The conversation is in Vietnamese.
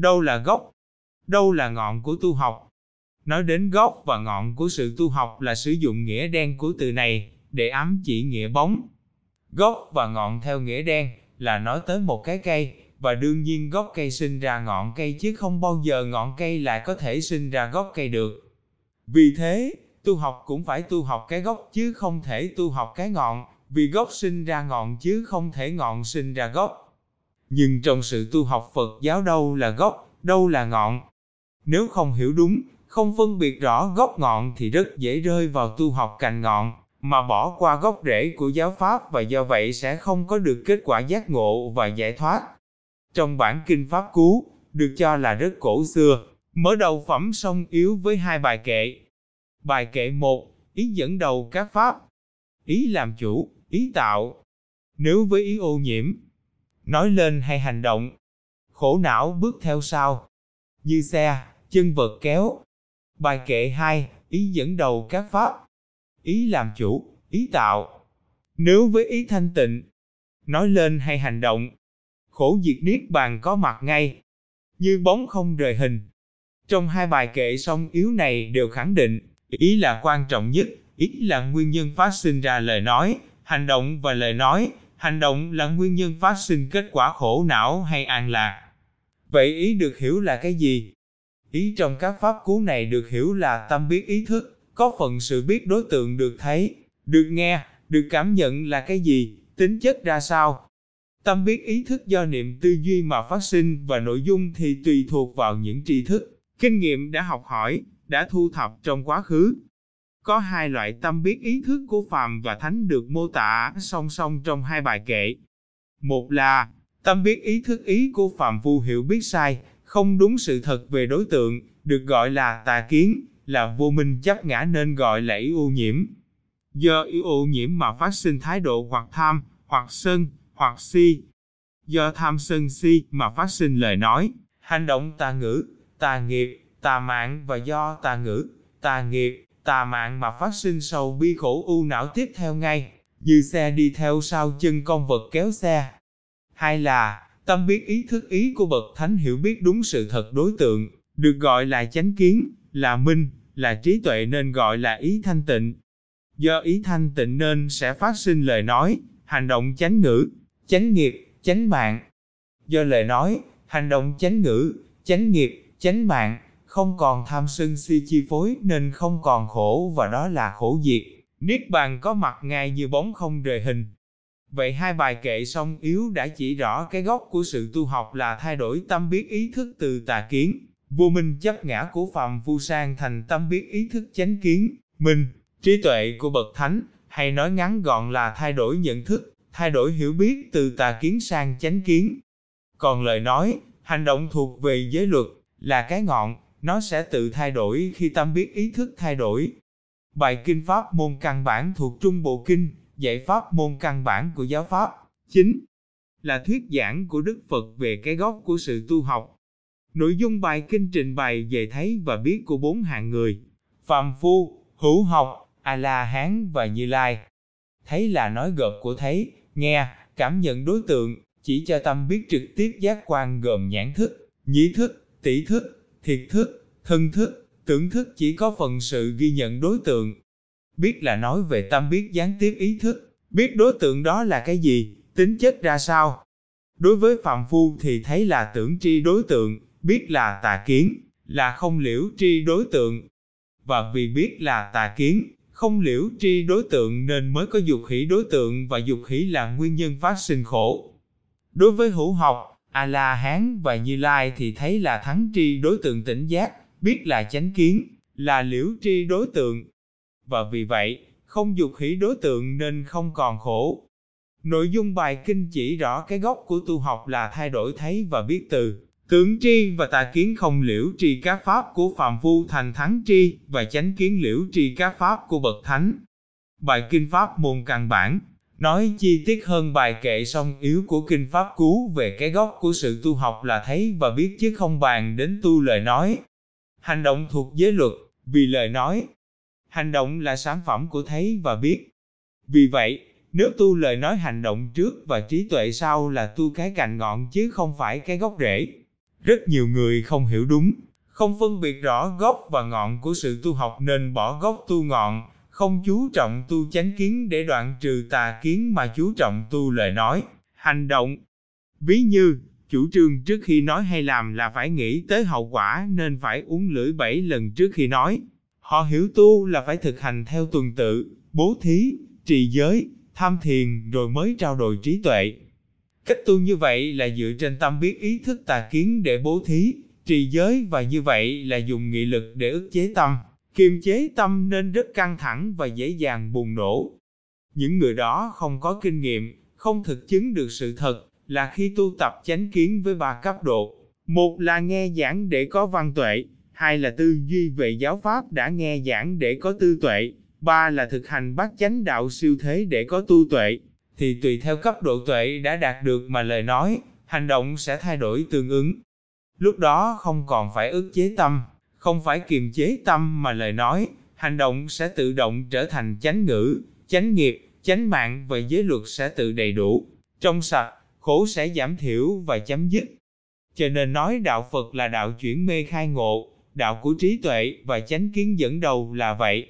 đâu là gốc, đâu là ngọn của tu học. Nói đến gốc và ngọn của sự tu học là sử dụng nghĩa đen của từ này để ám chỉ nghĩa bóng. Gốc và ngọn theo nghĩa đen là nói tới một cái cây, và đương nhiên gốc cây sinh ra ngọn cây chứ không bao giờ ngọn cây lại có thể sinh ra gốc cây được. Vì thế, tu học cũng phải tu học cái gốc chứ không thể tu học cái ngọn, vì gốc sinh ra ngọn chứ không thể ngọn sinh ra gốc. Nhưng trong sự tu học Phật giáo đâu là gốc, đâu là ngọn. Nếu không hiểu đúng, không phân biệt rõ gốc ngọn thì rất dễ rơi vào tu học cành ngọn, mà bỏ qua gốc rễ của giáo pháp và do vậy sẽ không có được kết quả giác ngộ và giải thoát. Trong bản kinh Pháp Cú, được cho là rất cổ xưa, mở đầu phẩm song yếu với hai bài kệ. Bài kệ 1, ý dẫn đầu các pháp, ý làm chủ, ý tạo. Nếu với ý ô nhiễm, nói lên hay hành động, khổ não bước theo sau, như xe, chân vật kéo. Bài kệ 2, ý dẫn đầu các pháp, ý làm chủ, ý tạo. Nếu với ý thanh tịnh, nói lên hay hành động, khổ diệt niết bàn có mặt ngay, như bóng không rời hình. Trong hai bài kệ song yếu này đều khẳng định, ý là quan trọng nhất, ý là nguyên nhân phát sinh ra lời nói, hành động và lời nói, hành động là nguyên nhân phát sinh kết quả khổ não hay an lạc. Vậy ý được hiểu là cái gì? Ý trong các pháp cú này được hiểu là tâm biết ý thức, có phần sự biết đối tượng được thấy, được nghe, được cảm nhận là cái gì, tính chất ra sao. Tâm biết ý thức do niệm tư duy mà phát sinh và nội dung thì tùy thuộc vào những tri thức, kinh nghiệm đã học hỏi, đã thu thập trong quá khứ. Có hai loại tâm biết ý thức của phàm và thánh được mô tả song song trong hai bài kệ. Một là tâm biết ý thức ý của phàm phu hiểu biết sai, không đúng sự thật về đối tượng, được gọi là tà kiến, là vô minh chấp ngã nên gọi là ý ô nhiễm. Do ý ô nhiễm mà phát sinh thái độ hoặc tham, hoặc sân, hoặc si. Do tham sân si mà phát sinh lời nói, hành động tà ngữ, tà nghiệp, tà mạng và do tà ngữ, tà nghiệp, tà mạng mà phát sinh sầu bi khổ u não tiếp theo ngay, như xe đi theo sau chân con vật kéo xe. Hai là, tâm biết ý thức ý của bậc thánh hiểu biết đúng sự thật đối tượng, được gọi là chánh kiến, là minh, là trí tuệ nên gọi là ý thanh tịnh. Do ý thanh tịnh nên sẽ phát sinh lời nói, hành động chánh ngữ, chánh nghiệp, chánh mạng. Do lời nói, hành động chánh ngữ, chánh nghiệp, chánh mạng, không còn tham sân si chi phối nên không còn khổ và đó là khổ diệt. Niết bàn có mặt ngay như bóng không rời hình. Vậy hai bài kệ song yếu đã chỉ rõ cái gốc của sự tu học là thay đổi tâm biết ý thức từ tà kiến, vô minh chấp ngã của phàm phu sang thành tâm biết ý thức chánh kiến, minh, trí tuệ của bậc thánh, hay nói ngắn gọn là thay đổi nhận thức, thay đổi hiểu biết từ tà kiến sang chánh kiến. Còn lời nói, hành động thuộc về giới luật, là cái ngọn, nó sẽ tự thay đổi khi tâm biết ý thức thay đổi. Bài kinh pháp môn căn bản thuộc Trung Bộ Kinh, dạy pháp môn căn bản của giáo pháp. Chính là thuyết giảng của Đức Phật về cái gốc của sự tu học. Nội dung bài kinh trình bày về thấy và biết của bốn hạng người, phàm phu, hữu học, A-la-hán và Như Lai. Thấy là nói gợp của thấy, nghe, cảm nhận đối tượng, chỉ cho tâm biết trực tiếp giác quan gồm nhãn thức, nhĩ thức, tỷ thức, thiệt thức, thân thức, tưởng thức chỉ có phần sự ghi nhận đối tượng. Biết là nói về tâm biết gián tiếp ý thức, biết đối tượng đó là cái gì, tính chất ra sao. Đối với phạm phu thì thấy là tưởng tri đối tượng, biết là tà kiến, là không liễu tri đối tượng. Và vì biết là tà kiến, không liễu tri đối tượng nên mới có dục hỷ đối tượng và dục hỷ là nguyên nhân phát sinh khổ. Đối với hữu học, A-la-hán và Như Lai thì thấy là thắng tri đối tượng tỉnh giác, biết là chánh kiến, là liễu tri đối tượng. Và vì vậy, không dục hỷ đối tượng nên không còn khổ. Nội dung bài kinh chỉ rõ cái gốc của tu học là thay đổi thấy và biết từ Tưởng tri và tà kiến không liễu tri các pháp của phàm phu thành thắng tri và chánh kiến liễu tri các pháp của bậc thánh. Bài kinh pháp môn căn bản nói chi tiết hơn bài kệ song yếu của kinh pháp cú về cái gốc của sự tu học là thấy và biết chứ không bàn đến tu lời nói. Hành động thuộc giới luật, vì lời nói. Hành động là sản phẩm của thấy và biết. Vì vậy, nếu tu lời nói hành động trước và trí tuệ sau là tu cái cành ngọn chứ không phải cái gốc rễ. Rất nhiều người không hiểu đúng, không phân biệt rõ gốc và ngọn của sự tu học nên bỏ gốc tu ngọn, không chú trọng tu chánh kiến để đoạn trừ tà kiến mà chú trọng tu lời nói, hành động. Ví như, chủ trương trước khi nói hay làm là phải nghĩ tới hậu quả nên phải uống lưỡi bảy lần trước khi nói. Họ hiểu tu là phải thực hành theo tuần tự, bố thí, trì giới, tham thiền rồi mới trao đổi trí tuệ. Cách tu như vậy là dựa trên tâm biết ý thức tà kiến để bố thí, trì giới và như vậy là dùng nghị lực để ức chế tâm. Kiềm chế tâm nên rất căng thẳng và dễ dàng bùng nổ. Những người đó không có kinh nghiệm, không thực chứng được sự thật, là khi tu tập chánh kiến với ba cấp độ. Một là nghe giảng để có văn tuệ, hai là tư duy về giáo pháp đã nghe giảng để có tư tuệ, ba là thực hành bát chánh đạo siêu thế để có tu tuệ. Thì tùy theo cấp độ tuệ đã đạt được mà lời nói, hành động sẽ thay đổi tương ứng. Lúc đó không còn phải ức chế tâm, không phải kiềm chế tâm mà lời nói, hành động sẽ tự động trở thành chánh ngữ, chánh nghiệp, chánh mạng và giới luật sẽ tự đầy đủ, trong sạch, khổ sẽ giảm thiểu và chấm dứt. Cho nên nói đạo Phật là đạo chuyển mê khai ngộ, đạo của trí tuệ và chánh kiến dẫn đầu là vậy.